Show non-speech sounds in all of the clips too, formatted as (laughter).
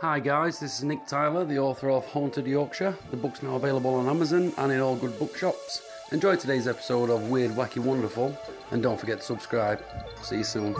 Hi guys, this is Nick Tyler, the author of Haunted Yorkshire. The book's now available on Amazon and in all good bookshops. Enjoy today's episode of Weird, Wacky, Wonderful, and don't forget to subscribe. See you soon.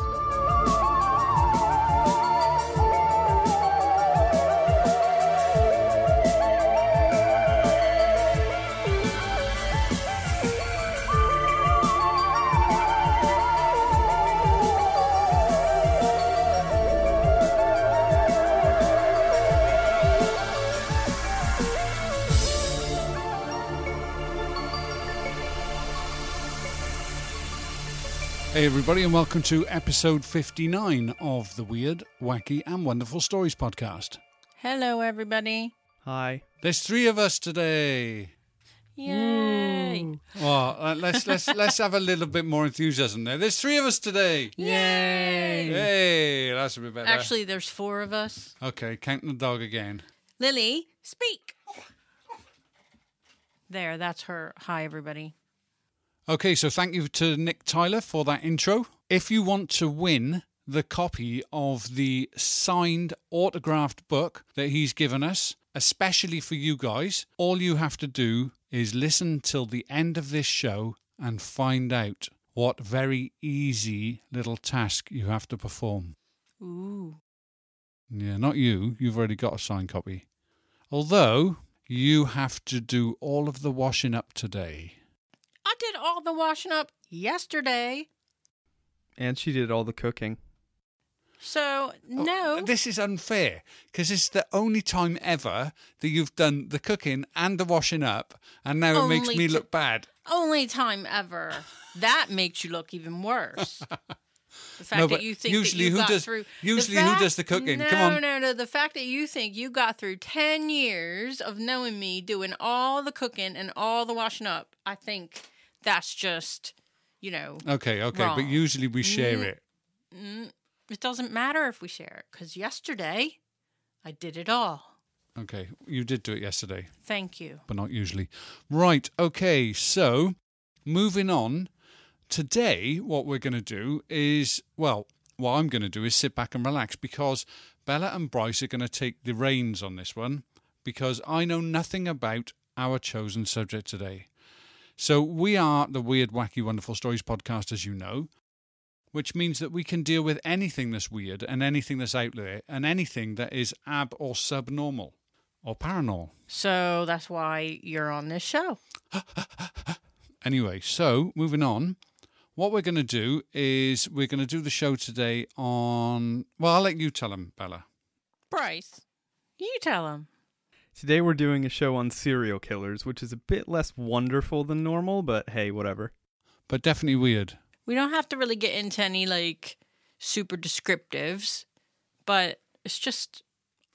Hey, everybody, and welcome to episode 59 of the Weird, Wacky, and Wonderful Stories podcast. Hello, everybody. Hi. There's three of us today. Yay! Well, uh, let's let's (laughs) let's have a little bit more enthusiasm there. There's three of us today. Yay! Hey, that's a bit better. Actually, there's four of us. okay, counting the dog again. Lily, speak. There, that's her. Hi, everybody. Okay, so thank you to Nick Tyler for that intro. If you want to win the copy of the signed autographed book that he's given us, especially for you guys, all you have to do is listen till the end of this show and find out what very easy little task you have to perform. Ooh. Yeah, not you. You've already got a signed copy. Although you have to do all of the washing up today. I did all the washing up yesterday. And she did all the cooking. So, oh, no. Oh, this is unfair because it's the only time ever that you've done the cooking and the washing up, and now it makes me to- look bad. Only time ever. That makes you look even worse. (laughs) The fact No, that you think usually that you who got does- through usually the who does the cooking? No, Come on. no, no. The fact that you think you got through ten years of knowing me, doing all the cooking and all the washing up, I think that's just, you know, Okay, okay, but usually we share Mm. it. mm, it doesn't matter if we share it because yesterday I did it all. Okay, you did do it yesterday, Thank you. but not usually. Right, okay, so moving on. Today, what we're going to do is, well, what I'm going to do is sit back and relax because Bella and Bryce are going to take the reins on this one because I know nothing about our chosen subject today. So, we are the Weird, Wacky, Wonderful Stories podcast, as you know, which means that we can deal with anything that's weird and anything that's out there and anything that is ab or subnormal or paranormal. So that's why you're on this show. (laughs) Anyway, so moving on, what we're going to do is we're going to do the show today on. Well, I'll let you tell them, Bella. Bryce, you tell him. Today we're doing a show on serial killers, which is a bit less wonderful than normal, but hey, whatever. But definitely weird. We don't have to really get into any like super descriptives, but it's just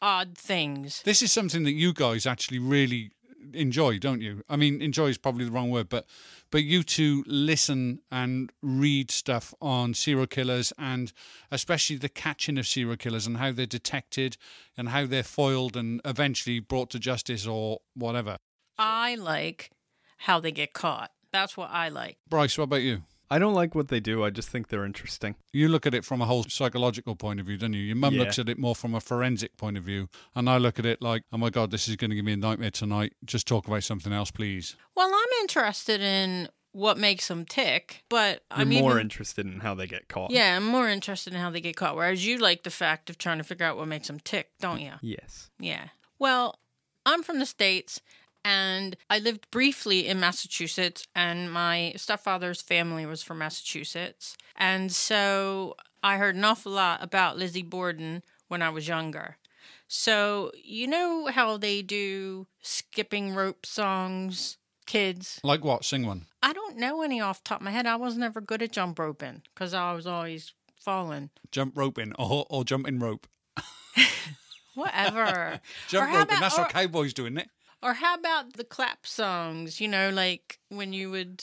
odd things. This is something that you guys actually really enjoy, don't you? I mean, enjoy is probably the wrong word, but but you two listen and read stuff on serial killers and especially the catching of serial killers and how they're detected and how they're foiled and eventually brought to justice or whatever. I like how they get caught. That's what I like. Bryce, what about you? I don't like what they do, I just think they're interesting. You look at it from a whole psychological point of view, don't you? Your mum Yeah. looks at it more from a forensic point of view, and I look at it like, oh my god, this is going to give me a nightmare tonight. Just talk about something else, please. Well, I'm interested in what makes them tick, but You're I'm more even, interested in how they get caught. yeah, I'm more interested in how they get caught. Whereas you like the fact of trying to figure out what makes them tick, don't you? Yes. Yeah. Well, I'm from the States and I lived briefly in Massachusetts, and my stepfather's family was from Massachusetts. And so I heard an awful lot about Lizzie Borden when I was younger. So, you know how they do skipping rope songs, kids? Like what? Sing one. I don't know any off the top of my head. I was never good at jump roping because I was always falling. Jump roping or, or jumping rope. (laughs) Whatever. (laughs) Jump roping. about- That's what cowboys do, isn't it? Or how about the clap songs? You know, like when you would.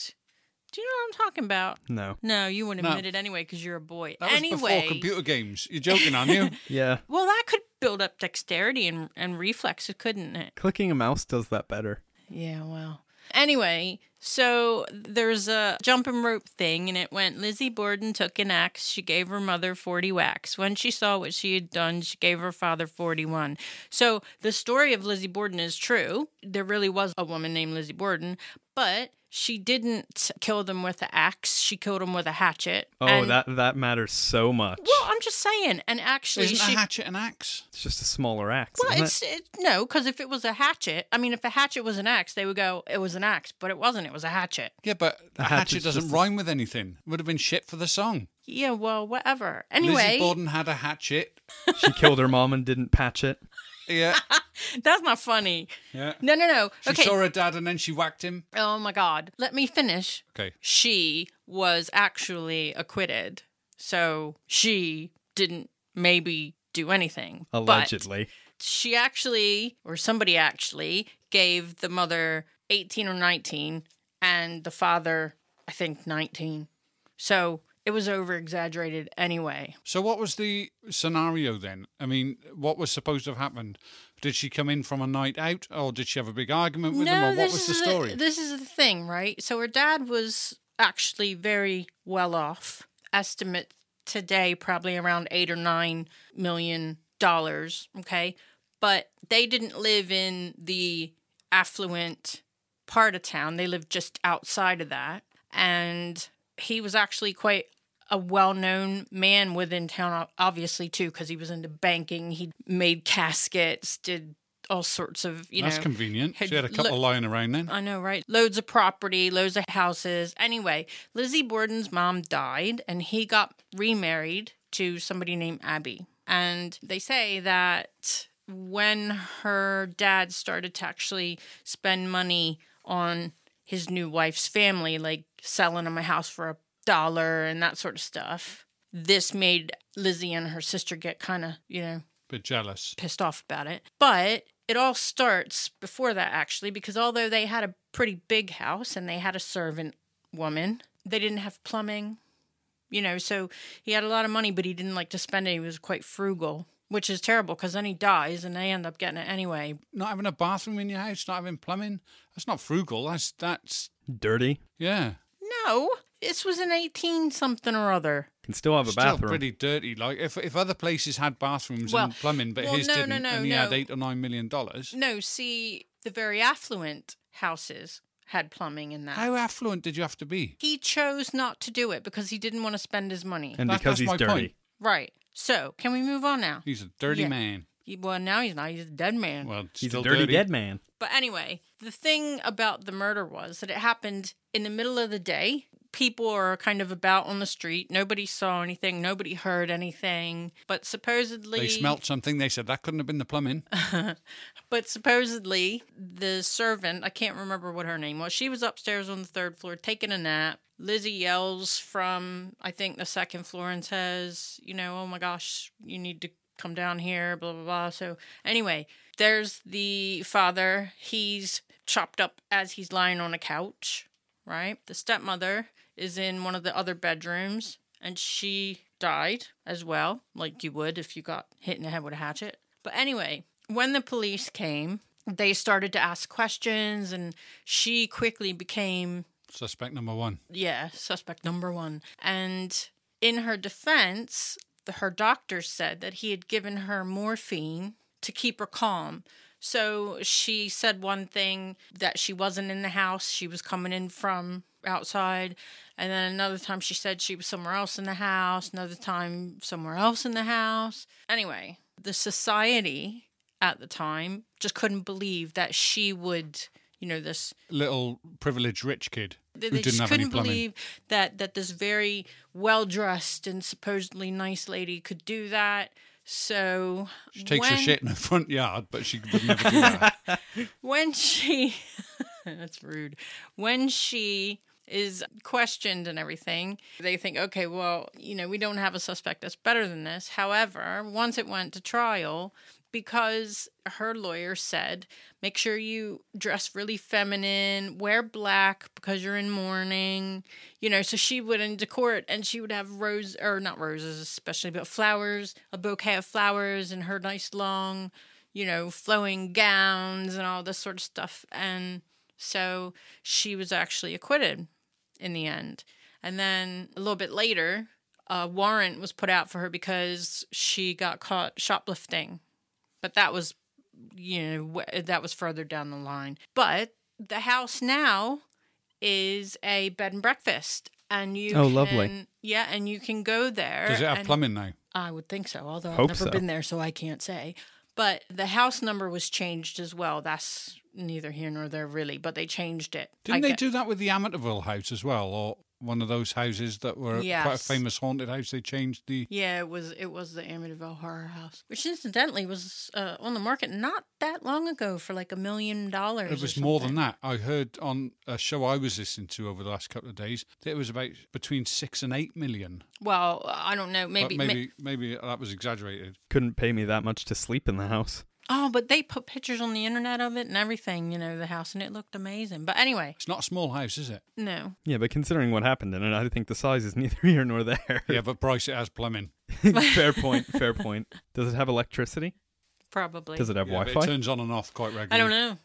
Do you know what I'm talking about? No. No, you wouldn't No. admit it anyway because you're a boy. That was anyway, before computer games. You're joking, aren't you? (laughs) Yeah. well, that could build up dexterity and and reflexes, couldn't it? Clicking a mouse does that better. Yeah. Well. Anyway, So there's a jumping rope thing, and it went Lizzie Borden took an axe. She gave her mother 40 whacks. When she saw what she had done, she gave her father 41. So the story of Lizzie Borden is true. There really was a woman named Lizzie Borden, but she didn't kill them with an axe. She killed them with a hatchet. Oh, And- that that matters so much. Well, I'm just saying. And actually, Isn't she. a hatchet an axe? it's just a smaller axe. well, isn't it's it? it, no, because if it was a hatchet, I mean, if a hatchet was an axe, they would go, "It was an axe," but it wasn't. It was a hatchet. Yeah, but a hatchet doesn't just a- rhyme with anything. It Would have been shit for the song. Yeah, well, whatever. Anyway, Lizzie Anyway, Borden had a hatchet. she killed her mom and didn't patch it. Yeah, (laughs) that's not funny. yeah. No, no, no. She okay. saw her dad and then she whacked him. Oh my God. Let me finish. Okay. She was actually acquitted. So she didn't maybe do anything. But Allegedly. she actually, or somebody actually, gave the mother 18 or 19 and the father, I think, 19. So it was over exaggerated anyway. So what was the scenario then? I mean, what was supposed to have happened? Did she come in from a night out, or did she have a big argument with them, or what was the story? this is the thing, right? So her dad was actually very well off. Estimate today probably around eight or nine million dollars. Okay, but they didn't live in the affluent part of town. They lived just outside of that, and he was actually quite a well-known man within town obviously too because he was into banking he made caskets did all sorts of you That's know convenient. had She had a couple lo- lying around then. I know, right? Loads of property, loads of houses. Anyway, Lizzie Borden's mom died and he got remarried to somebody named Abby. And they say that when her dad started to actually spend money on his new wife's family, like selling him a house for a dollar and that sort of stuff, this made Lizzie and her sister get kind of, you know, Bit jealous. pissed off about it. But it all starts before that, actually, because although they had a pretty big house and they had a servant woman, they didn't have plumbing. You know, so he had a lot of money, but he didn't like to spend it. He was quite frugal, which is terrible because then he dies and they end up getting it anyway. Not having a bathroom in your house, not having plumbing. That's not frugal. That's that's Dirty. yeah. No, this was an 18 something or other. Can still have a Still bathroom. pretty dirty. Like if if other places had bathrooms Well- and plumbing, but well, his no, no, didn't, no, and he had eight or nine million dollars. No, see, the very affluent houses had plumbing in that. How affluent did you have to be? he chose not to do it because he didn't want to spend his money. and That- because that's he's my dirty. point. Right. So, can we move on now? He's a dirty Yeah. man. He- Well, now he's not. He's a dead man. Well, He's still a dirty, dirty dead man. But anyway, the thing about the murder was that it happened in the middle of the day. People are kind of about on the street. Nobody saw anything. Nobody heard anything. But supposedly, They smelt something. They said that couldn't have been the plumbing. (laughs) But supposedly, the servant, I can't remember what her name was, she was upstairs on the third floor taking a nap. Lizzie yells from, I think, the second floor and says, you know, oh my gosh, you need to come down here, blah, blah, blah. So, anyway, there's the father. He's chopped up as he's lying on a couch, right? The stepmother is in one of the other bedrooms and she died as well, like you would if you got hit in the head with a hatchet. But anyway, when the police came, they started to ask questions, and she quickly became, Suspect number one. yeah, suspect number one. And in her defense, the, her doctor said that he had given her morphine to keep her calm. So she said one thing that she wasn't in the house, she was coming in from outside. And then another time she said she was somewhere else in the house, another time somewhere else in the house. Anyway, the society at the time just couldn't believe that she would, you know, this Little privileged rich kid they, who they didn't just have any couldn't believe that that this very well dressed and supposedly nice lady could do that. So She takes her when- shit in the front yard, but she would never do that. (laughs) when she (laughs) that's rude when she is questioned and everything. They think okay well you know we don't have a suspect that's better than this. However once it went to trial because her lawyer said make sure you dress really feminine wear black because you're in mourning you know so she went into court and she would have rose or not roses especially but flowers a bouquet of flowers and her nice long you know, flowing gowns and all this sort of stuff. And So she was actually acquitted in the end. And then a little bit later, a warrant was put out for her because she got caught shoplifting. But that was, you know, that was further down the line. But the house now is a bed and breakfast. And you Oh, can, lovely. Yeah, and you can go there. Does it have plumbing now? I would think so, although I've never so. been there, so I can't say. But the house number was changed as well. That's neither here nor there, really. But they changed it. Didn't I they get- do that with the Amityville house as well, or one of those houses that were quite a famous haunted house? They changed the. Yeah, it was. It was the Amityville Horror House, which incidentally was uh, on the market not that long ago for like a million dollars. It or was more than that. I heard on a show I was listening to over the last couple of days that it was about between six and eight million. Well, I don't know. Maybe, but ma- maybe maybe that was exaggerated. Couldn't pay me that much to sleep in the house. Oh, but they put pictures on the internet of it and everything. You know, the house, and it looked amazing. But anyway, It's not a small house, is it? no. Yeah, but considering what happened in it, I think the size is (laughs) neither here nor there. Yeah, but Bryce it has plumbing. (laughs) fair point. Fair point. Does it have electricity? Probably. Does it have Yeah, but Wi-Fi? it turns on and off quite regularly. I don't know.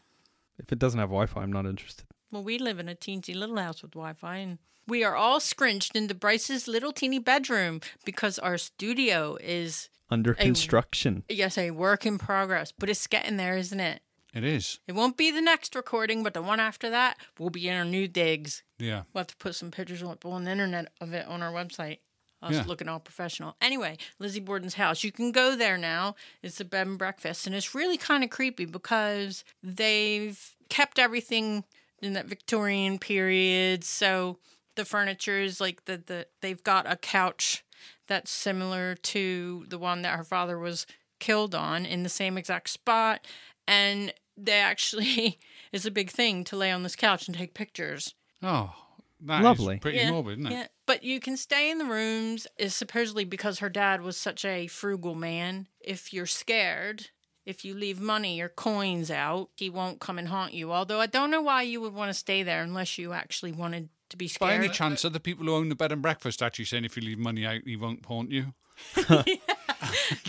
If it doesn't have Wi-Fi, I'm not interested. Well, we live in a teensy little house with Wi Fi, and we are all scrunched into Bryce's little teeny bedroom because our studio is, Under construction. yes, a work in progress, but it's getting there, isn't it? It is. It won't be the next recording, but the one after that will be in our new digs. Yeah. We'll have to put some pictures up on the internet of it on our website. Us Yeah. looking all professional. Anyway, Lizzie Borden's house. You can go there now. It's a bed and breakfast, and it's really kind of creepy because they've kept everything in that Victorian period. So the furniture is like the the they've got a couch that's similar to the one that her father was killed on in the same exact spot, and they actually (laughs) is a big thing to lay on this couch and take pictures. Oh, that is Lovely. pretty Yeah, morbid, isn't it? Yeah, but you can stay in the rooms. Is supposedly because her dad was such a frugal man. If you're scared, if you leave money or coins out, he won't come and haunt you. Although I don't know why you would want to stay there unless you actually wanted to be By any chance, are the people who own the bed and breakfast actually saying if you leave money out, he won't haunt you? (laughs) Do you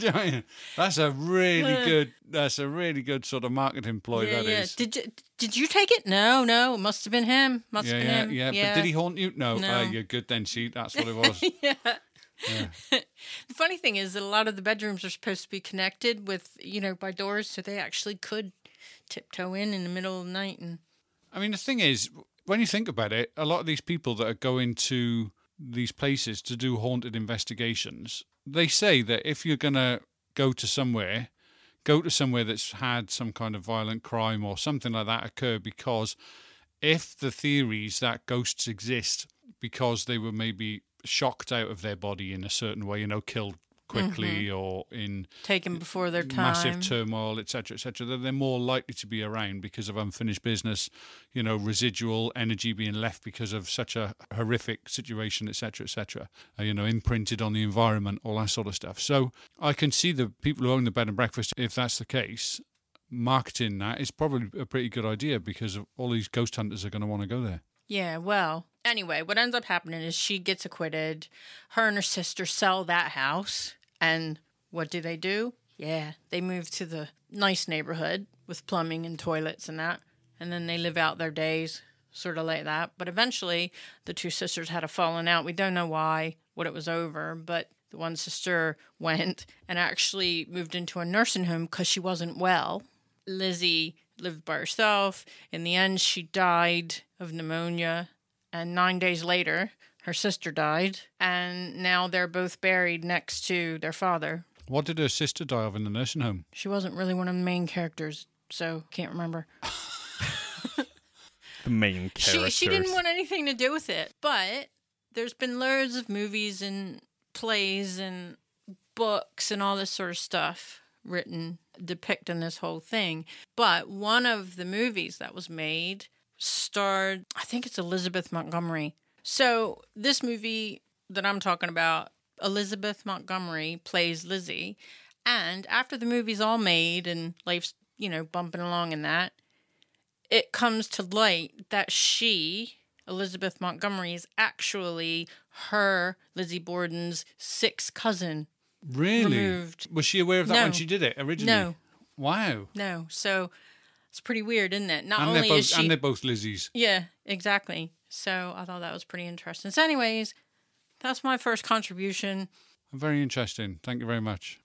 know what I mean? that's a really good. That's a really good sort of marketing ploy. yeah, that yeah. is. Did you did you take it? No, no. It must have been him. Must yeah, have yeah, him. yeah, But did he haunt you? No. No. Uh, you're good then. See, that's what it was. (laughs) Yeah. (laughs) The funny thing is that a lot of the bedrooms are supposed to be connected with you know by doors, so they actually could tiptoe in in the middle of the night and I mean, the thing is, when you think about it, a lot of these people that are going to these places to do haunted investigations, they say that if you're going to go to somewhere, go to somewhere that's had some kind of violent crime or something like that occur because if the theories that ghosts exist because they were maybe shocked out of their body in a certain way, you know, killed quickly or in taken before their time. massive turmoil, etc., etc., that they're more likely to be around because of unfinished business, you know, residual energy being left because of such a horrific situation, etc., etc., uh, you know, imprinted on the environment, all that sort of stuff. So I can see the people who own the bed and breakfast, if that's the case, marketing that is probably a pretty good idea because of all these ghost hunters are going to want to go there. Yeah, well, anyway, what ends up happening is she gets acquitted. Her and her sister sell that house. And what do they do? Yeah, they move to the nice neighborhood with plumbing and toilets and that. And then they live out their days, sort of like that. But eventually, the two sisters had a falling out. We don't know why, what it was over, but the one sister went and actually moved into a nursing home because she wasn't well. Lizzie lived by herself. In the end, she died of pneumonia. And nine days later, her sister died. And now they're both buried next to their father. What did her sister die of in the nursing home? She wasn't really one of the main characters, so can't remember. (laughs) The main She characters. she didn't want anything to do with it. But there's been loads of movies and plays and books and all this sort of stuff written depicting this whole thing. But one of the movies that was made starred I think it's Elizabeth Montgomery. So this movie that I'm talking about, Elizabeth Montgomery plays Lizzie. And after the movie's all made and life's, you know, bumping along in that, it comes to light that she, Elizabeth Montgomery, is actually her, Lizzie Borden's sixth cousin. Really? Removed. Was she aware of that when she did it originally? No, Wow. no. So It's pretty weird, isn't it? Not and only both is she and they're both Lizzies. Yeah, exactly. So I thought that was pretty interesting. So, anyways, that's my first contribution. Very interesting. Thank you very much.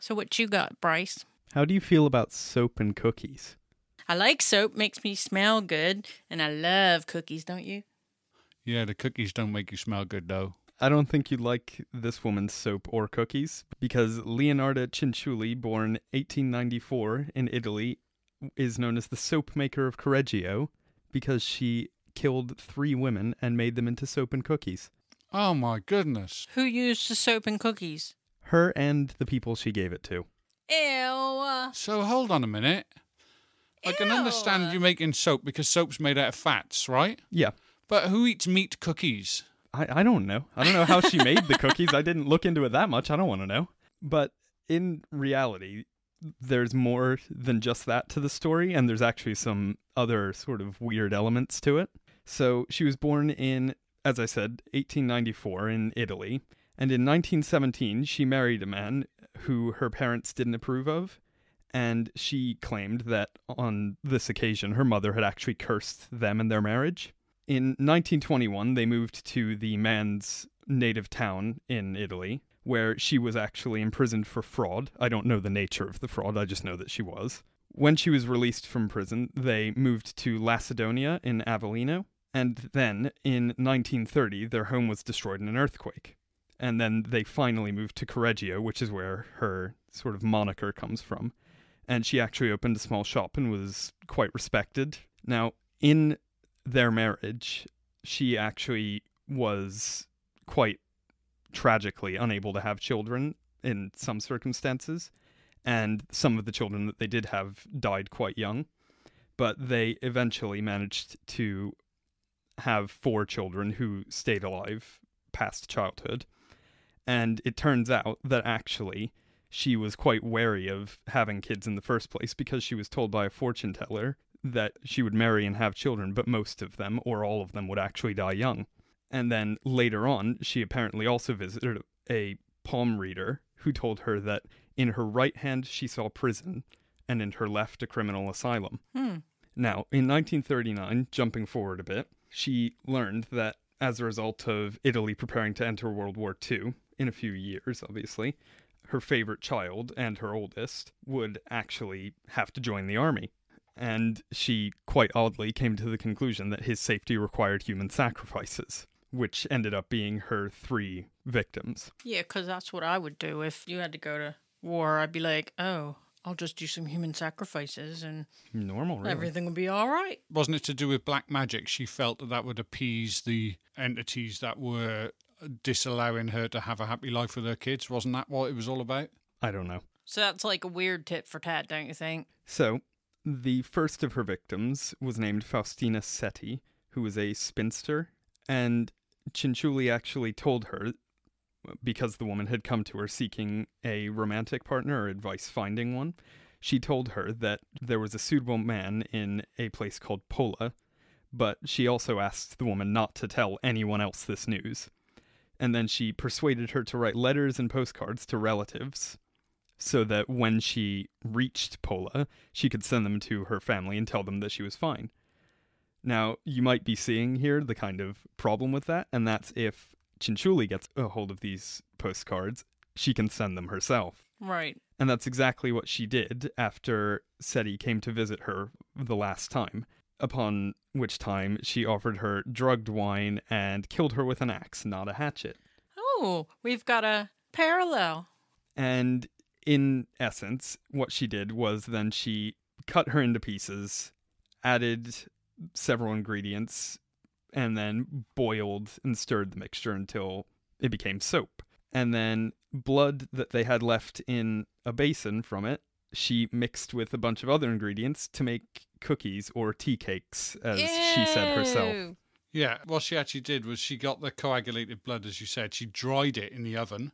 So, what you got, Bryce? How do you feel about soap and cookies? I like soap, makes me smell good, and I love cookies, don't you? Yeah, the cookies don't make you smell good though. I don't think you like this woman's soap or cookies because Leonarda Cianciulli, born 1894 in Italy, is known as the soap maker of Correggio because she killed three women and made them into soap and cookies. Oh my goodness. Who used the soap and cookies? Her and the people she gave it to. Ew. So hold on a minute. I can understand you making soap because soap's made out of fats, right? Yeah. But who eats meat cookies? I, I don't know. I don't know how she made the (laughs) cookies. I didn't look into it that much. I don't want to know. But in reality, there's more than just that to the story, and there's actually some other sort of weird elements to it. So she was born in, as I said, 1894 in Italy. And in 1917, she married a man who her parents didn't approve of. And she claimed that on this occasion, her mother had actually cursed them and their marriage. In 1921, they moved to the man's native town in Italy, where she was actually imprisoned for fraud. I don't know the nature of the fraud, I just know that she was. When she was released from prison, they moved to Lacedonia in Avellino, and then in 1930, their home was destroyed in an earthquake. And then they finally moved to Correggio, which is where her sort of moniker comes from. And she actually opened a small shop and was quite respected. Now, in their marriage, she actually was quite tragically unable to have children in some circumstances, and some of the children that they did have died quite young. But they eventually managed to have four children who stayed alive past childhood. And it turns out that actually she was quite wary of having kids in the first place because she was told by a fortune teller that she would marry and have children, but most of them, or all of them, would actually die young. And then later on, she apparently also visited a palm reader who told her that in her right hand she saw prison and in her left a criminal asylum. Hmm. Now, in 1939, jumping forward a bit, she learned that as a result of Italy preparing to enter World War II, in a few years, obviously, her favorite child and her oldest would actually have to join the army. And she quite oddly came to the conclusion that his safety required human sacrifices, which ended up being her three victims. Yeah, because that's what I would do if you had to go to war. I'd be like, oh, I'll just do some human sacrifices and Normal, really. everything will be all right. Wasn't it to do with black magic? She felt that that would appease the entities that were disallowing her to have a happy life with her kids. Wasn't that what it was all about? I don't know. So that's like a weird tit for tat, don't you think? So, the first of her victims was named Faustina Setti, who was a spinster, and Cianciulli actually told her, because the woman had come to her seeking a romantic partner or advice finding one, she told her that there was a suitable man in a place called Pola, but she also asked the woman not to tell anyone else this news. And then she persuaded her to write letters and postcards to relatives so that when she reached Pola, she could send them to her family and tell them that she was fine. Now, you might be seeing here the kind of problem with that, and that's if Cianciulli gets a hold of these postcards, she can send them herself. Right. And that's exactly what she did after Setti came to visit her the last time, upon which time she offered her drugged wine and killed her with an axe, not a hatchet. Oh, we've got a parallel. And in essence, what she did was then she cut her into pieces, added several ingredients, and then boiled and stirred the mixture until it became soap. And then blood that they had left in a basin from it, she mixed with a bunch of other ingredients to make cookies or tea cakes, as she said herself. Yeah, what she actually did was she got the coagulated blood, as you said. She dried it in the oven.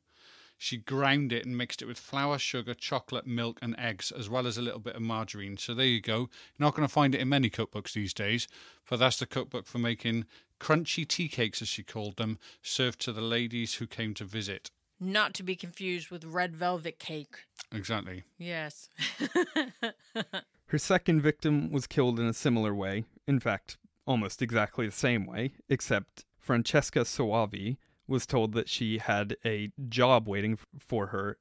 She ground it and mixed it with flour, sugar, chocolate, milk, and eggs, as well as a little bit of margarine. So there you go. You're not going to find it in many cookbooks these days, but that's the cookbook for making crunchy tea cakes, as she called them, served to the ladies who came to visit. Not to be confused with red velvet cake. Exactly. Yes. (laughs) Her second victim was killed in a similar way, in fact, almost exactly the same way, except Francesca Soavi was told that she had a job waiting for her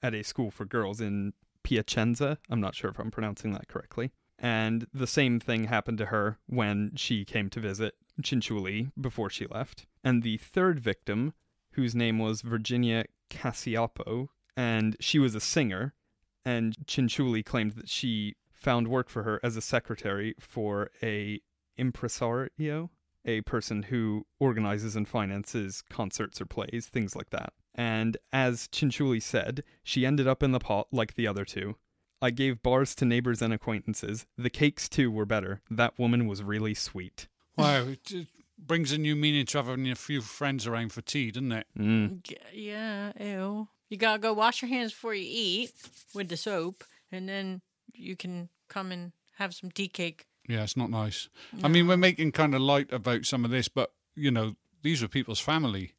at a school for girls in Piacenza. I'm not sure if I'm pronouncing that correctly. And the same thing happened to her when she came to visit Cianciulli before she left. And the third victim, whose name was Virginia Cacioppo, and she was a singer, and Cianciulli claimed that she found work for her as a secretary for a impresario, a person who organizes and finances concerts or plays, things like that. And as Cianciulli said, she ended up in the pot like the other two. I gave bars to neighbors and acquaintances. The cakes, too, were better. That woman was really sweet. Wow, it, it brings a new meaning to having a few friends around for tea, doesn't it? Mm. Yeah, ew. You gotta go wash your hands before you eat with the soap, and then you can come and have some tea cake. Yeah, it's not nice. I mean, we're making kind of light about some of this, but you know, these are people's family.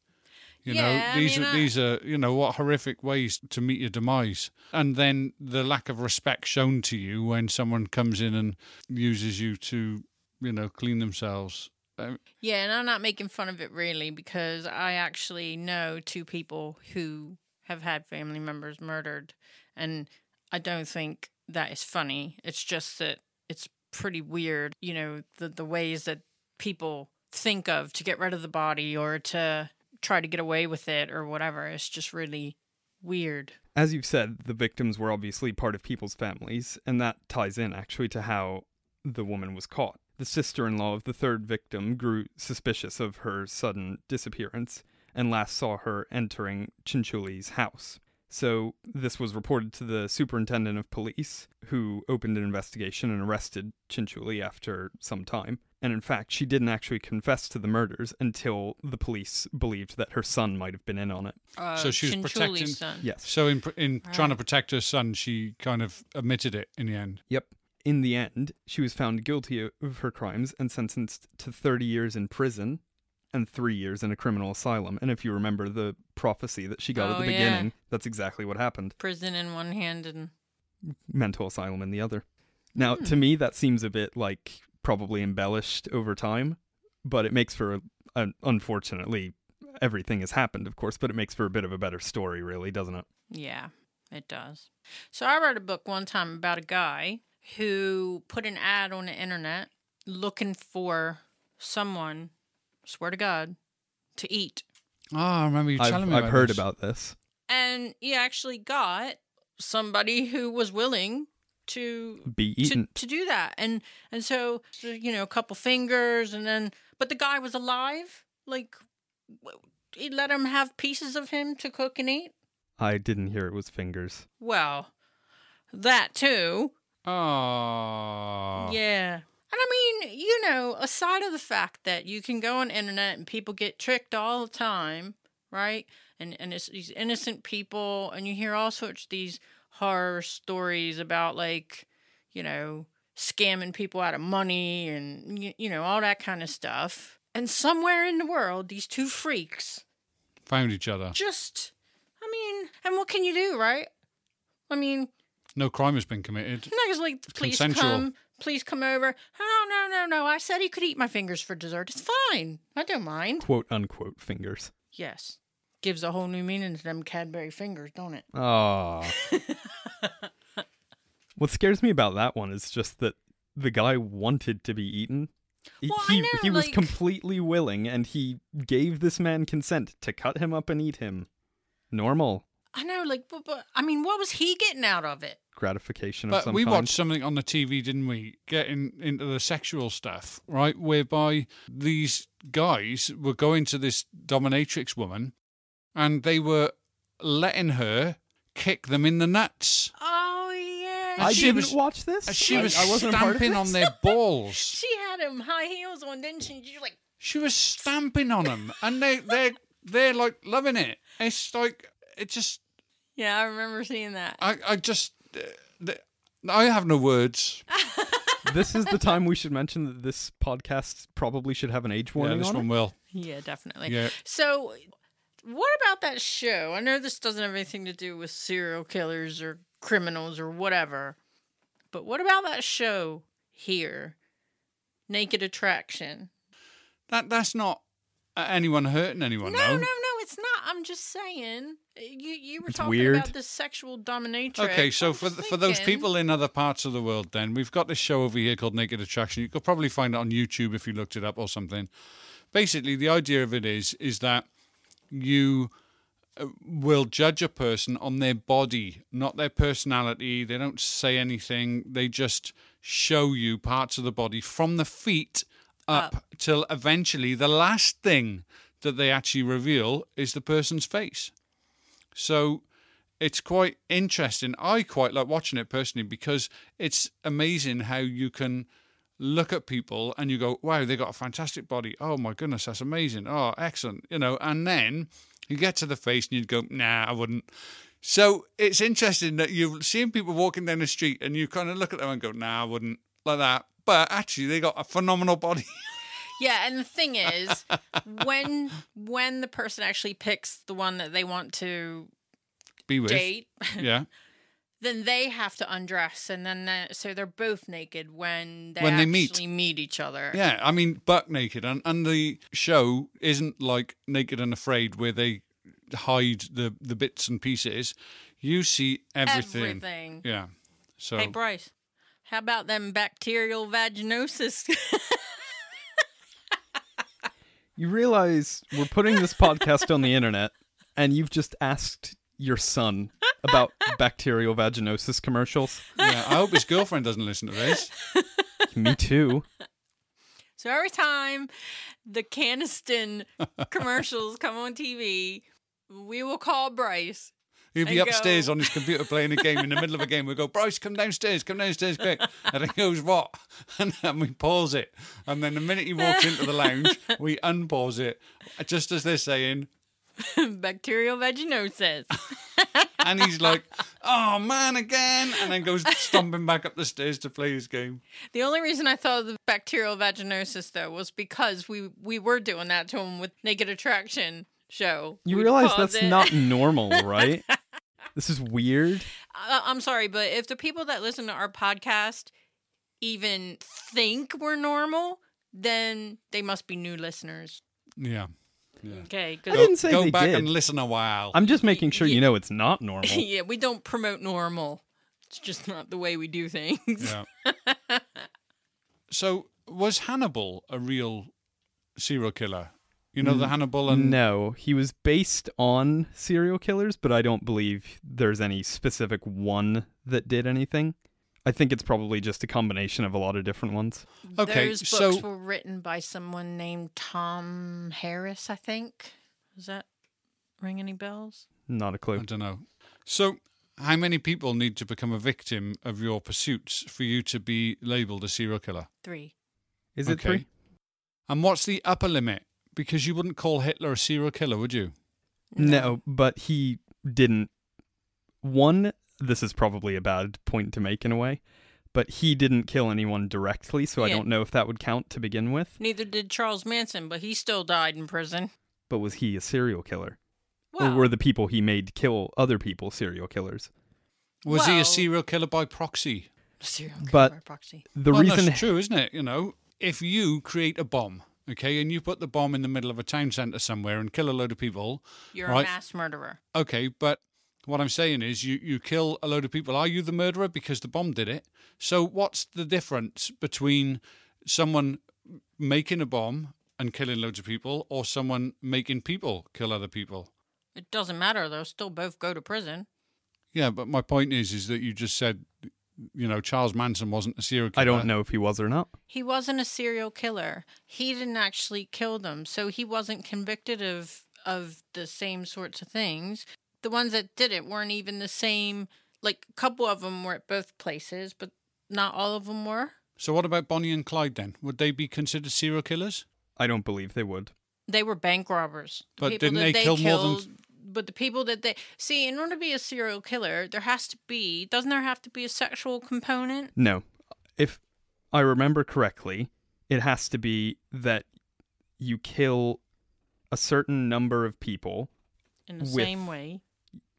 You Yeah, know, I these mean, are I- these are you know what horrific ways to meet your demise, and then the lack of respect shown to you when someone comes in and uses you to you know clean themselves. Um, Yeah, and I'm not making fun of it really because I actually know two people who have had family members murdered, and I don't think that is funny. It's just that it's pretty weird, you know, the the ways that people think of to get rid of the body or to try to get away with it or whatever. It's just really weird. As you've said, the victims were obviously part of people's families, and that ties in actually to how the woman was caught. The sister in law of the third victim grew suspicious of her sudden disappearance and last saw her entering Cianciulli's house. So, this was reported to the superintendent of police, who opened an investigation and arrested Cianciulli after some time. And in fact, she didn't actually confess to the murders until the police believed that her son might have been in on it. Uh, So she was Cianciulli's protecting- son. Yes. so in in trying to protect her son, she kind of admitted it in the end. Yep. In the end, she was found guilty of her crimes and sentenced to 30 years in prison and three years in a criminal asylum. And if you remember the prophecy that she got at Oh, the yeah. beginning, that's exactly what happened. Prison in one hand and Mental asylum in the other. Now, Hmm. to me, that seems a bit like probably embellished over time, but it makes for, a, an unfortunately, everything has happened, of course, but it makes for a bit of a better story, really, doesn't it? Yeah, it does. So I read a book one time about a guy who put an ad on the internet looking for someone, swear to God, to eat. Oh, I remember you telling I've, me. I've about heard this. about this. And he actually got somebody who was willing to Be to, eaten. to do that. And and so, so, you know, a couple fingers and then but the guy was alive. Like he let him have pieces of him to cook and eat. I didn't hear it was fingers. Well, that too. Oh, Yeah. And I mean, you know, aside of the fact that you can go on internet and people get tricked all the time, right? And and it's these innocent people and you hear all sorts of these horror stories about like, you know, scamming people out of money and you, you know, all that kind of stuff. And somewhere in the world, these two freaks found each other. just I mean, and what can you do, right? I mean, No crime has been committed. and I was like, please consensual. come, please come over. Oh, no, no, no. I said he could eat my fingers for dessert. It's fine. I don't mind. Quote unquote fingers. Yes. Gives a whole new meaning to them Cadbury fingers, don't it? Ah. (laughs) what scares me about that one is just that the guy wanted to be eaten. He- Well, I he know, he was like- completely willing and he gave this man consent to cut him up and eat him. Normal I know, like, but, but I mean, what was he getting out of it? gratification of But some we kind. watched something on the TV, didn't we? Getting into the sexual stuff, right? Whereby these guys were going to this dominatrix woman and they were letting her kick them in the nuts. Oh, yeah. I she didn't was- watch this. She I- was I wasn't a part of stamping on their (laughs) balls. She had them high heels on, didn't she? You're like, She was stamping on them, and they they they're like loving it. It's like it just yeah, I remember seeing that. I I just uh, the- I have no words. (laughs) this is the time we should mention that this podcast probably should have an age warning. Yeah, warning this on one it. will. Yeah, definitely. Yeah. So, what about that show? I know this doesn't have anything to do with serial killers or criminals or whatever, But what about that show here? Naked Attraction. That that's not uh, anyone hurting anyone. No, though. no, no, it's not. I'm just saying. You you were It's talking weird. about the sexual dominatrix. Okay, so I'm for for those people in other parts of the world, then we've got this show over here called Naked Attraction. You could probably find it on YouTube if you looked it up or something. Basically, the idea of it is is that you uh, will judge a person on their body, not their personality. They don't say anything. They just show you parts of the body from the feet up, till eventually the last thing that they actually reveal is the person's face. So it's quite interesting. I quite like watching it personally because it's amazing how you can look at people and you go, wow, they got a fantastic body. Oh my goodness, that's amazing. Oh, excellent. You know, and then you get to the face and you'd go, nah, I wouldn't. So it's interesting that you've seen people walking down the street and you kind of look at them and go, nah, I wouldn't like that. But actually, they got a phenomenal body. (laughs) Yeah, and the thing is, (laughs) when when the person actually picks the one that they want to Be with. date, (laughs) Yeah. then they have to undress, and then so they're both naked when they When they meet. actually meet each other. Yeah, I mean, buck naked, and, and the show isn't like Naked and Afraid where they hide the, the bits and pieces. You see everything. Everything. Yeah. So Hey Bryce, how about them bacterial vaginosis? (laughs) You realize we're putting this podcast on the internet, and you've just asked your son about bacterial vaginosis commercials. yeah, I hope his girlfriend doesn't listen to this. Me too. so every time the Canesten commercials come on TV, we will call Bryce. He'll be And upstairs go- on his computer playing a game in the middle of a game. We go, Bryce, come downstairs, come downstairs quick. And he goes, What? (laughs) And then we pause it. And then the minute he walks into the lounge, we unpause it, just as they're saying, (laughs) bacterial vaginosis. (laughs) and he's like, "Oh man, again!" and then goes stomping back up the stairs to play his game. The only reason I thought of the bacterial vaginosis though was because we we were doing that to him with Naked Attraction show. You We'd realize that's it. not normal, right? This is weird. I- I'm sorry, but if the people that listen to our podcast even think we're normal, then they must be new listeners. Yeah, Okay, I 'cause- didn't say go they back did. and listen a while. I'm just making sure you know it's not (laughs) normal. yeah, we don't promote normal. It's just not the way we do things. Yeah. (laughs) so was Hannibal a real serial killer? You know the Hannibal and No, he was based on serial killers, but I don't believe there's any specific one that did anything. I think it's probably just a combination of a lot of different ones. Okay, Those books so- were written by someone named Tom Harris, I think. Does that ring any bells? Not a clue. I don't know. So how many people need to become a victim of your pursuits for you to be labelled a serial killer? Three. Is it three? And what's the upper limit? Because you wouldn't call Hitler a serial killer, would you? No, but he didn't. One, this is probably a bad point to make in a way, but he didn't kill anyone directly, so I don't know if that would count to begin with. Neither did Charles Manson, but he still died in prison. But was he a serial killer? Well, or were the people he made kill other people serial killers? Was he a serial killer by proxy? serial killer but- by proxy. The well, reason that's true, isn't it? You know, if you create a bomb, okay, and you put the bomb in the middle of a town centre somewhere and kill a load of people, You're Right. a mass murderer. okay, but what I'm saying is you, you kill a load of people. Are you the murderer because the bomb did it? So what's the difference between someone making a bomb and killing loads of people or someone making people kill other people? It doesn't matter. They'll still both go to prison. Yeah, but my point is is that you just said you know, Charles Manson wasn't a serial killer. I don't know if he was or not. He wasn't a serial killer. He didn't actually kill them, so he wasn't convicted of of the same sorts of things. The ones that did it weren't even the same. Like a couple of them were at both places, but not all of them were. So what about Bonnie and Clyde then? Would they be considered serial killers? I don't believe they would. They were bank robbers. The But didn't that they kill more than- killed- But the people that they see, in order to be a serial killer, there has to be. Doesn't there have to be a sexual component? No. If I remember correctly, it has to be that you kill a certain number of people, In the With- same way.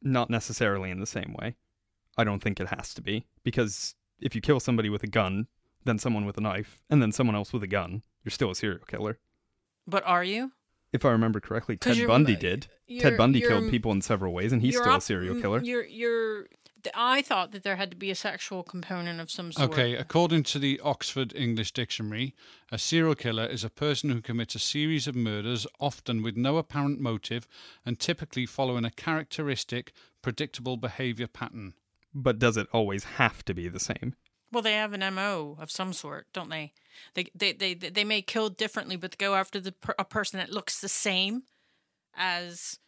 not necessarily in the same way. I don't think it has to be because if you kill somebody with a gun, then someone with a knife, and then someone else with a gun, you're still a serial killer. But are you? If I remember correctly, Ted you're- Bundy did. you're- Ted Bundy killed people in several ways, and he's you're still a serial mm, killer. You're you're. I thought that there had to be a sexual component of some sort. Okay, according to the Oxford English Dictionary, a serial killer is a person who commits a series of murders, often with no apparent motive, and typically following a characteristic, predictable behavior pattern. But does it always have to be the same? Well, they have an MO of some sort, don't they? They they they they may kill differently, but they go after the per- a person that looks the same as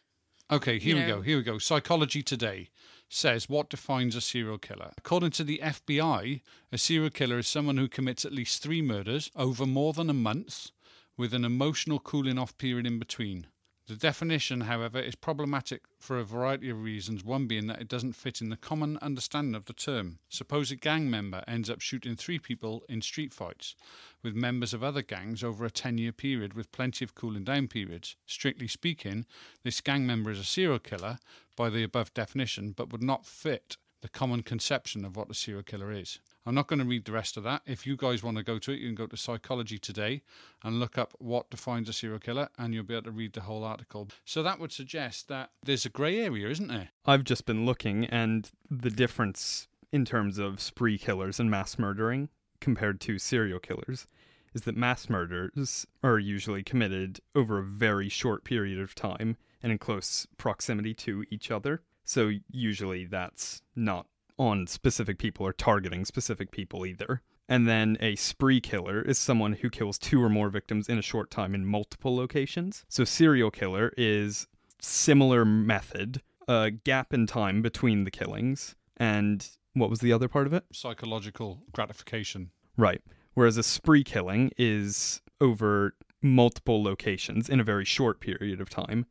Okay, here we know. go. Here we go. Psychology Today says what defines a serial killer. According to the FBI, a serial killer is someone who commits at least three murders over more than a month with an emotional cooling off period in between. The definition, however, is problematic for a variety of reasons, one being that it doesn't fit in the common understanding of the term. Suppose a gang member ends up shooting three people in street fights, with members of other gangs over a 10 year period with plenty of cooling down periods. Strictly speaking, this gang member is a serial killer by the above definition, but would not fit the common conception of what a serial killer is. I'm not going to read the rest of that. If you guys want to go to it, you can go to Psychology Today and look up what defines a serial killer, and you'll be able to read the whole article. So that would suggest that there's a grey area, isn't there? I've just been looking, and the difference in terms of spree killers and mass murdering compared to serial killers is that mass murders are usually committed over a very short period of time and in close proximity to each other. So usually that's not on specific people or targeting specific people either. And then a spree killer is someone who kills two or more victims in a short time in multiple locations. So serial killer is similar method, a gap in time between the killings, and what was the other part of it? Psychological gratification. Right. Whereas a spree killing is over multiple locations in a very short period of time,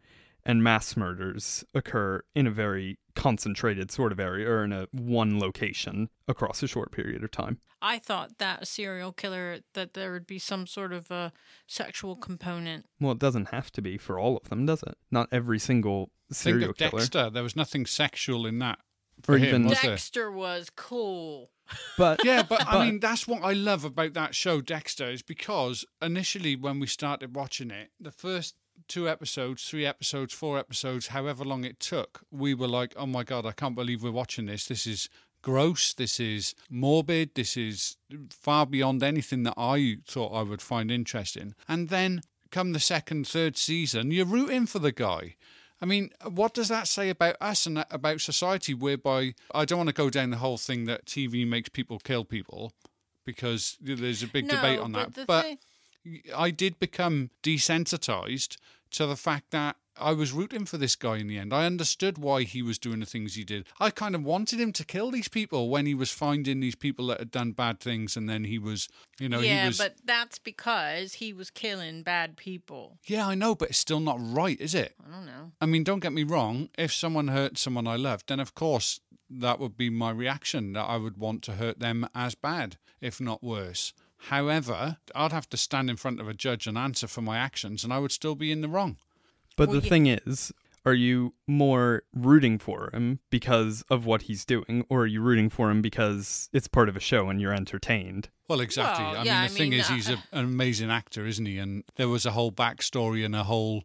and mass murders occur in a very concentrated sort of area or in a one location across a short period of time. I thought that a serial killer that there would be some sort of a sexual component. Well, it doesn't have to be for all of them, does it? Not every single serial Think of killer. Dexter. There was nothing sexual in that. For Or him, even- was there? Dexter was cool. But (laughs) Yeah, but, I mean, that's what I love about that show, Dexter, is because initially when we started watching it, the first two episodes, three episodes, four episodes, however long it took, we were like, oh my God, I can't believe we're watching this. This is gross. This is morbid. This is far beyond anything that I thought I would find interesting. And then come the second, third season, you're rooting for the guy. I mean, what does that say about us and about society? Whereby I don't want to go down the whole thing that TV makes people kill people, because there's a big no, debate on but that. But I did become desensitized to the fact that I was rooting for this guy in the end. I understood why he was doing the things he did. I kind of wanted him to kill these people when he was finding these people that had done bad things, and then he was, you know, yeah, he was. but that's because he was killing bad people. Yeah, I know, but it's still not right, is it? I don't know. I mean, don't get me wrong. If someone hurt someone I loved, then of course that would be my reaction. That I would want to hurt them as bad, if not worse. However, I'd have to stand in front of a judge and answer for my actions, and I would still be in the wrong. But Well, the yeah. thing is, are you more rooting for him because of what he's doing, or are you rooting for him because it's part of a show and you're entertained? Well, exactly. Well, I yeah, mean, the I thing mean, is, he's uh, a, an amazing actor, isn't he? And there was a whole backstory and a whole,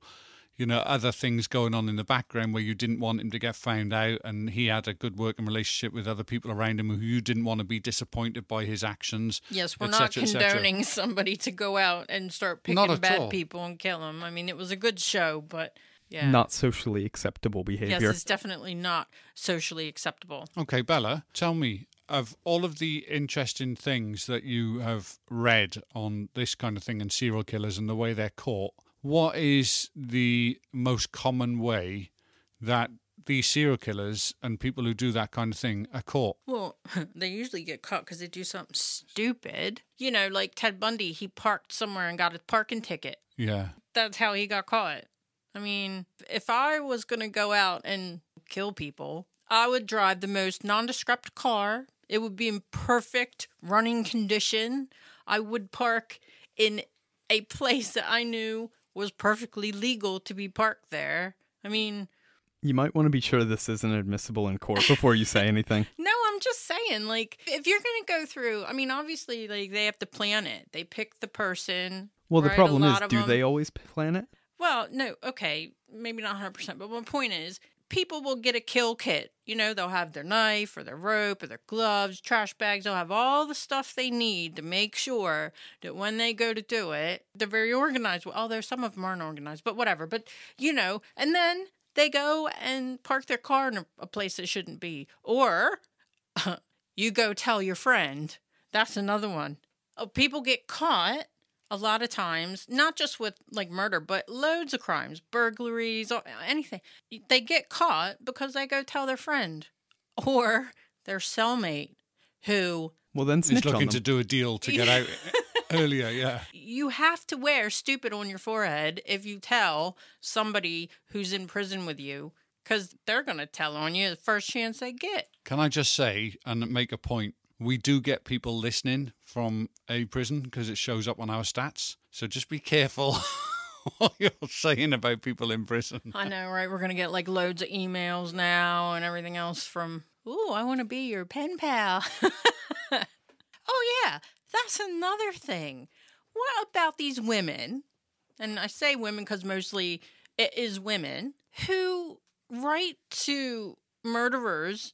you know, other things going on in the background where you didn't want him to get found out, and he had a good working relationship with other people around him who you didn't want to be disappointed by his actions. Yes, we're et not cetera, condoning (laughs) somebody to go out and start picking bad all. people and kill them. I mean, it was a good show, but yeah. Not socially acceptable behavior. Yes, behavior. it's definitely not socially acceptable. Okay, Bella, tell me of all of the interesting things that you have read on this kind of thing and serial killers and the way they're caught, what is the most common way that these serial killers and people who do that kind of thing are caught? Well, (laughs) they usually get caught because they do something stupid. You know, like Ted Bundy, he parked somewhere and got a parking ticket. Yeah. That's how he got caught. I mean, if I was going to go out and kill people, I would drive the most nondescript car. It would be in perfect running condition. I would park in a place that I knew was perfectly legal to be parked there. I mean, You might want to be sure this isn't admissible in court before you say anything. (laughs) no, I'm just saying, like, if you're gonna go through, I mean, obviously, like they have to plan it. They pick the person. Well, the right? A problem is, do them- they always plan it? Well, no, okay, maybe not 100, percent but my point is, people will get a kill kit. You know, they'll have their knife or their rope or their gloves, trash bags. They'll have all the stuff they need to make sure that when they go to do it, they're very organized. Although some of them aren't organized, but whatever. But you know, and then they go and park their car in a, place it shouldn't be, or (laughs) you go tell your friend. That's another one. Oh, people get caught a lot of times, not just with like murder, but loads of crimes, burglaries, or anything. They get caught because they go tell their friend or their cellmate who Well, then He's snitch on looking to do a deal to get out (laughs) earlier, yeah. you have to wear stupid on your forehead if you tell somebody who's in prison with you because they're going to tell on you the first chance they get. Can I just say and make a point? We do get people listening from a prison because it shows up on our stats. So just be careful (laughs) what you're saying about people in prison. I know, right? We're going to get like loads of emails now and everything else from, ooh, I want to be your pen pal. (laughs) oh, yeah, that's another thing. What about these women? And I say women because mostly it is women who write to murderers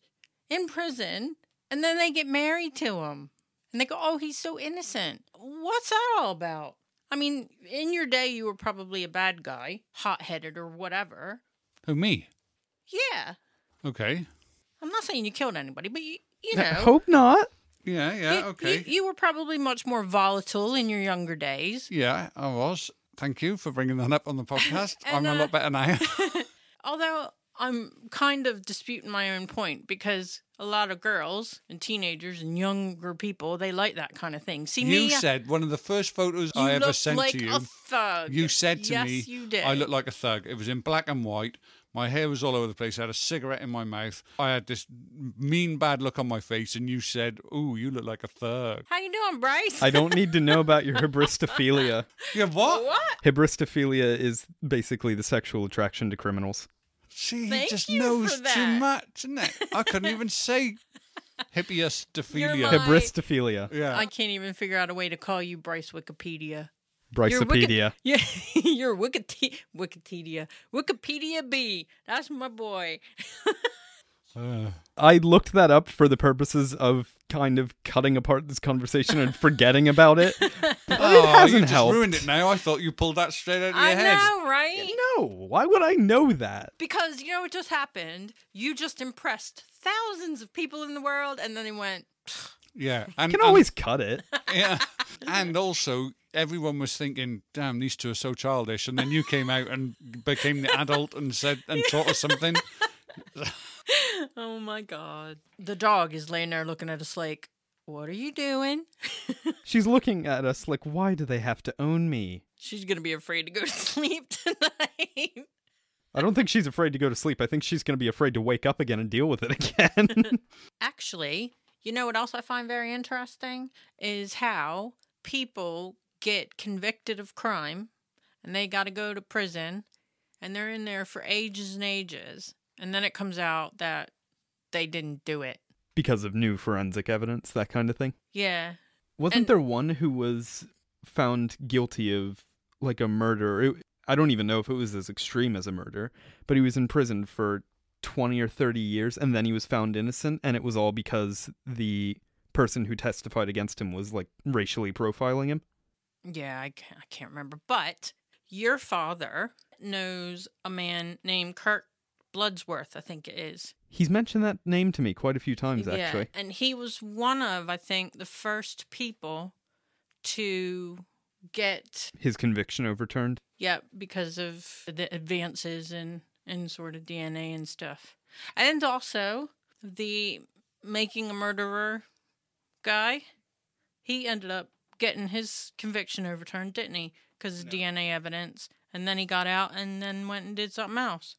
in prison and then they get married to him. And they go, oh, he's so innocent. What's that all about? I mean, in your day, you were probably a bad guy, hot headed or whatever. Who, me? Yeah. Okay. I'm not saying you killed anybody, but you, you know. I hope not. Yeah, you- yeah, you- okay. You, were probably much more volatile in your younger days. Yeah, I was. Thank you for bringing that up on the podcast. (laughs) And, I'm a uh, lot better now. (laughs) Although I'm kind of disputing my own point because a lot of girls and teenagers and younger people, they like that kind of thing. See, you me, uh, said one of the first photos I ever sent like to you. a thug. You said to yes, me, you did. I look like a thug. It was in black and white. My hair was all over the place. I had a cigarette in my mouth. I had this mean, bad look on my face, and you said, "Ooh, you look like a thug." How you doing, Bryce? I don't need to know about your (laughs) hybristophilia. Yeah, what? what? Hybristophilia is basically the sexual attraction to criminals. See, he Thank just you knows for too that. much, isn't it? I couldn't even (laughs) say You're my- I- Hybristophilia. Yeah. I can't even figure out a way to call you Bryce Wikipedia. Brycepedia. Yeah, you're Wikipedia. (laughs) Wikipedia. Wikipedia B. That's my boy. (laughs) Uh, I looked that up for the purposes of kind of cutting apart this conversation and (laughs) forgetting about it. (laughs) But it oh, hasn't you just helped. ruined it now. I thought you pulled that straight out of your I head. know, right? No, why would I know that? Because you know what just happened? You just impressed thousands of people in the world, and then they went, (sighs) Yeah, I (laughs) and can and- always cut it. yeah, and also everyone was thinking, "Damn, these two are so childish," and then you came out and became the adult and said and taught us something. (laughs) "Oh my god!" The dog is laying there looking at us like, "What are you doing?" (laughs) She's looking at us like, why do they have to own me? She's gonna be afraid to go to (laughs) sleep tonight. I don't think she's afraid to go to sleep. I think she's going to be afraid to wake up again and deal with it again. Actually, you know what else I find very interesting is how people get convicted of crime and they got to go to prison and they're in there for ages and ages. And then it comes out that they didn't do it. because of new forensic evidence, that kind of thing. Yeah. Wasn't And- there one who was found guilty of like a murder? It, I don't even know if it was as extreme as a murder, but he was in prison for 20 or 30 years and then he was found innocent and it was all because the person who testified against him was like racially profiling him. Yeah, I can't, I can't remember. But your father knows a man named Kirk Bloodsworth, I think it is. He's mentioned that name to me quite a few times actually. And he was one of, I think, the first people to get, His conviction overturned. yeah, because of the advances in, in sort of DNA and stuff. And also the making a murderer guy, he ended up getting his conviction overturned, didn't he? Because of DNA evidence. And then he got out and then went and did something else.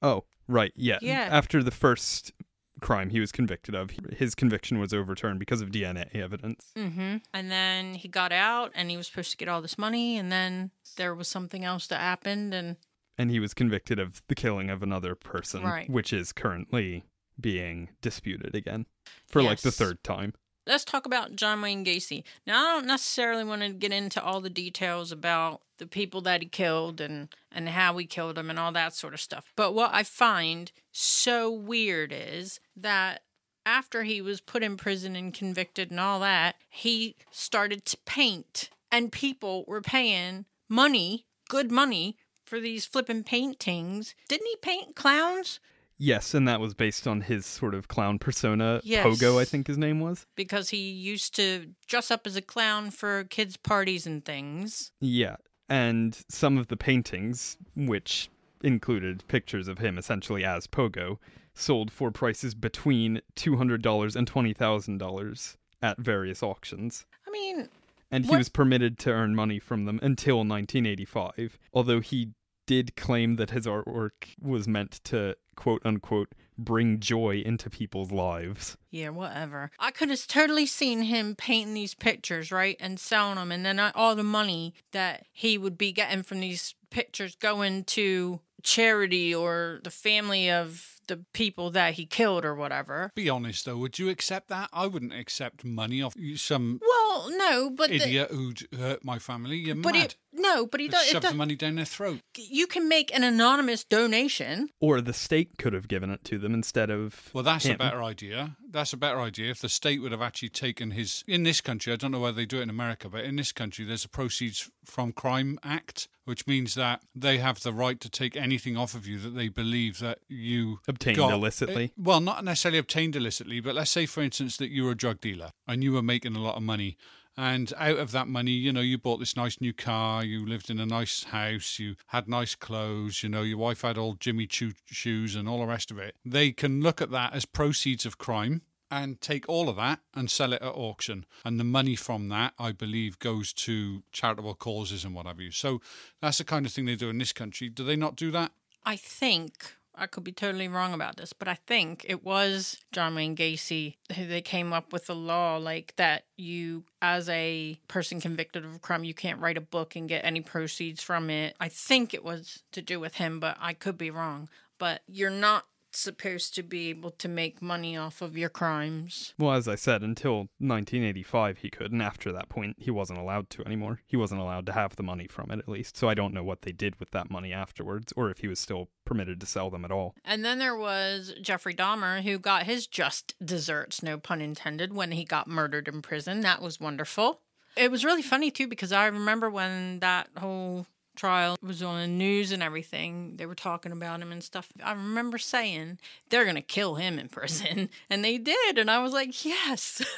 Oh, right. Yeah. Yeah. After the first crime he was convicted of, his conviction was overturned because of DNA evidence. Mm-hmm. And then he got out, and he was supposed to get all this money, and then there was something else that happened, and And he was convicted of the killing of another person, Right. which is currently being disputed again for like the third time. Let's talk about John Wayne Gacy. Now, I don't necessarily want to get into all the details about the people that he killed and and how he killed them and all that sort of stuff. But what I find so weird is that after he was put in prison and convicted and all that, he started to paint and people were paying money, good money for these flipping paintings. Didn't he paint clowns? Yes, and that was based on his sort of clown persona. Yes. Pogo, I think his name was. Because he used to dress up as a clown for kids' parties and things. Yeah. And some of the paintings, which included pictures of him essentially as Pogo, sold for prices between $200 and $20,000 at various auctions. I mean, And he was permitted to earn money from them until 1985, although he did claim that his artwork was meant to quote unquote bring joy into people's lives. yeah, whatever. I could have totally seen him painting these pictures, right, and selling them, and then I, all the money that he would be getting from these pictures going to charity or the family of the people that he killed or whatever. Be honest though, would you accept that? I wouldn't accept money off some Well, no, but the- idiot who'd hurt my family. You're but mad. it no, but he does. Shove It the does money down their throat. you can make an anonymous donation. Or the state could have given it to them instead of Well, that's him. a better idea. That's a better idea. If the state would have actually taken his. In this country, I don't know whether they do it in America, but in this country, there's a Proceeds from Crime Act, which means that they have the right to take anything off of you that they believe that you Obtained got- illicitly. eh, well, not necessarily obtained illicitly, but let's say, for instance, that you were a drug dealer and you were making a lot of money. And out of that money, you know, you bought this nice new car, you lived in a nice house, you had nice clothes, you know, your wife had old Jimmy Choo shoes and all the rest of it. They can look at that as proceeds of crime and take all of that and sell it at auction. And the money from that, I believe, goes to charitable causes and what have you. So that's the kind of thing they do in this country. Do they not do that? I think I could be totally wrong about this, but I think it was John Wayne Gacy who they came up with the law like that you as a person convicted of a crime you can't write a book and get any proceeds from it. I think it was to do with him, but I could be wrong. But you're not supposed to be able to make money off of your crimes. Well, as I said, until 1985 he could, and after that point he wasn't allowed to anymore. He wasn't allowed to have the money from it, at least. So I don't know what they did with that money afterwards, or if he was still permitted to sell them at all. And then there was Jeffrey Dahmer, who got his just desserts, no pun intended, when he got murdered in prison. That was wonderful. It was really funny, too, because I remember when that whole trial was on the news and everything, they were talking about him and stuff. I remember saying, they're going to kill him in prison. (laughs) And they did. And I was like, yes. (laughs)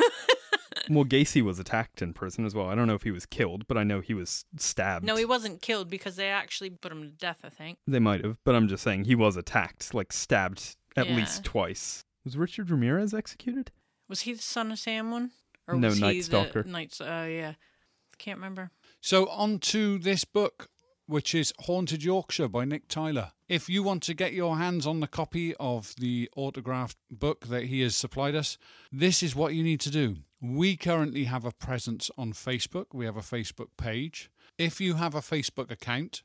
Well, Gacy was attacked in prison as well. I don't know if he was killed, but I know he was stabbed. no, he wasn't killed because they actually put him to death, I think. They might have, but I'm just saying he was attacked, like stabbed at Yeah. least twice. Was Richard Ramirez executed? Was he the son of Sam one? Or No, was Night he Stalker. the Night? Oh, yeah. Can't remember. So, on to this book, which is Haunted Yorkshire by Nick Tyler. If you want to get your hands on the copy of the autographed book that he has supplied us, this is what you need to do. We currently have a presence on Facebook, we have a Facebook page. If you have a Facebook account,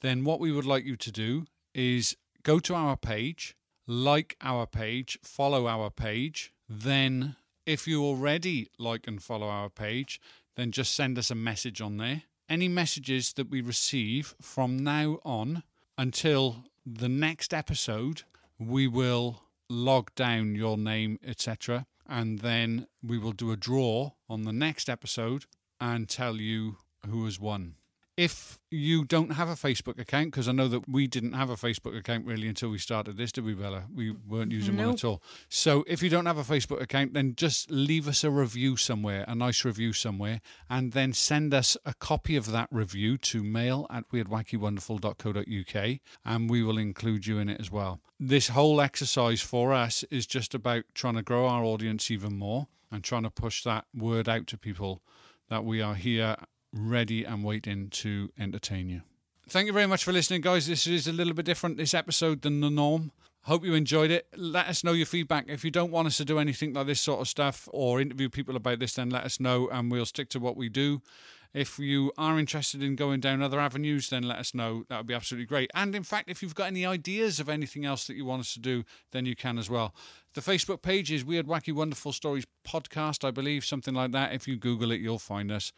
then what we would like you to do is go to our page, like our page, follow our page. Then, if you already like and follow our page, then just send us a message on there. Any messages that we receive from now on until the next episode, we will log down your name, etc. And then we will do a draw on the next episode and tell you who has won. If you don't have a Facebook account, because I know that we didn't have a Facebook account really until we started this, did we, Bella? We weren't using one at all. So if you don't have a Facebook account, then just leave us a review somewhere, a nice review somewhere, and then send us a copy of that review to mail at weirdwackywonderful.co.uk, and we will include you in it as well. This whole exercise for us is just about trying to grow our audience even more and trying to push that word out to people that we are here ready and waiting to entertain you. Thank you very much for listening, guys. This is a little bit different this episode than the norm. Hope you enjoyed it. Let us know your feedback. If you don't want us to do anything like this sort of stuff or interview people about this, then let us know and we'll stick to what we do. If you are interested in going down other avenues, then let us know. That would be absolutely great. And in fact, if you've got any ideas of anything else that you want us to do, then you can as well. The Facebook page is Weird, Wacky, Wonderful Stories Podcast, I believe, something like that. If you Google it, you'll find us.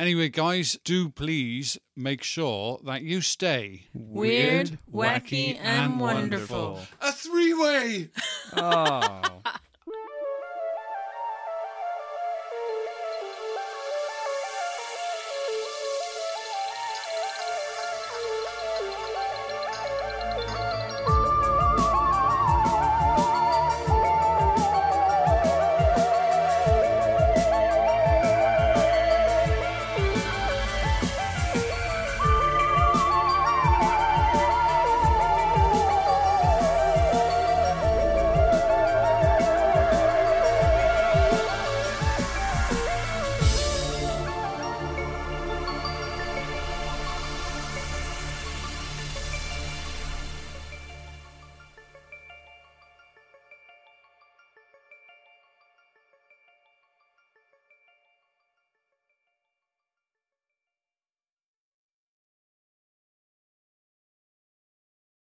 Anyway, guys, do please make sure that you stay Weird, wacky, and wonderful. A three way! (laughs) Oh.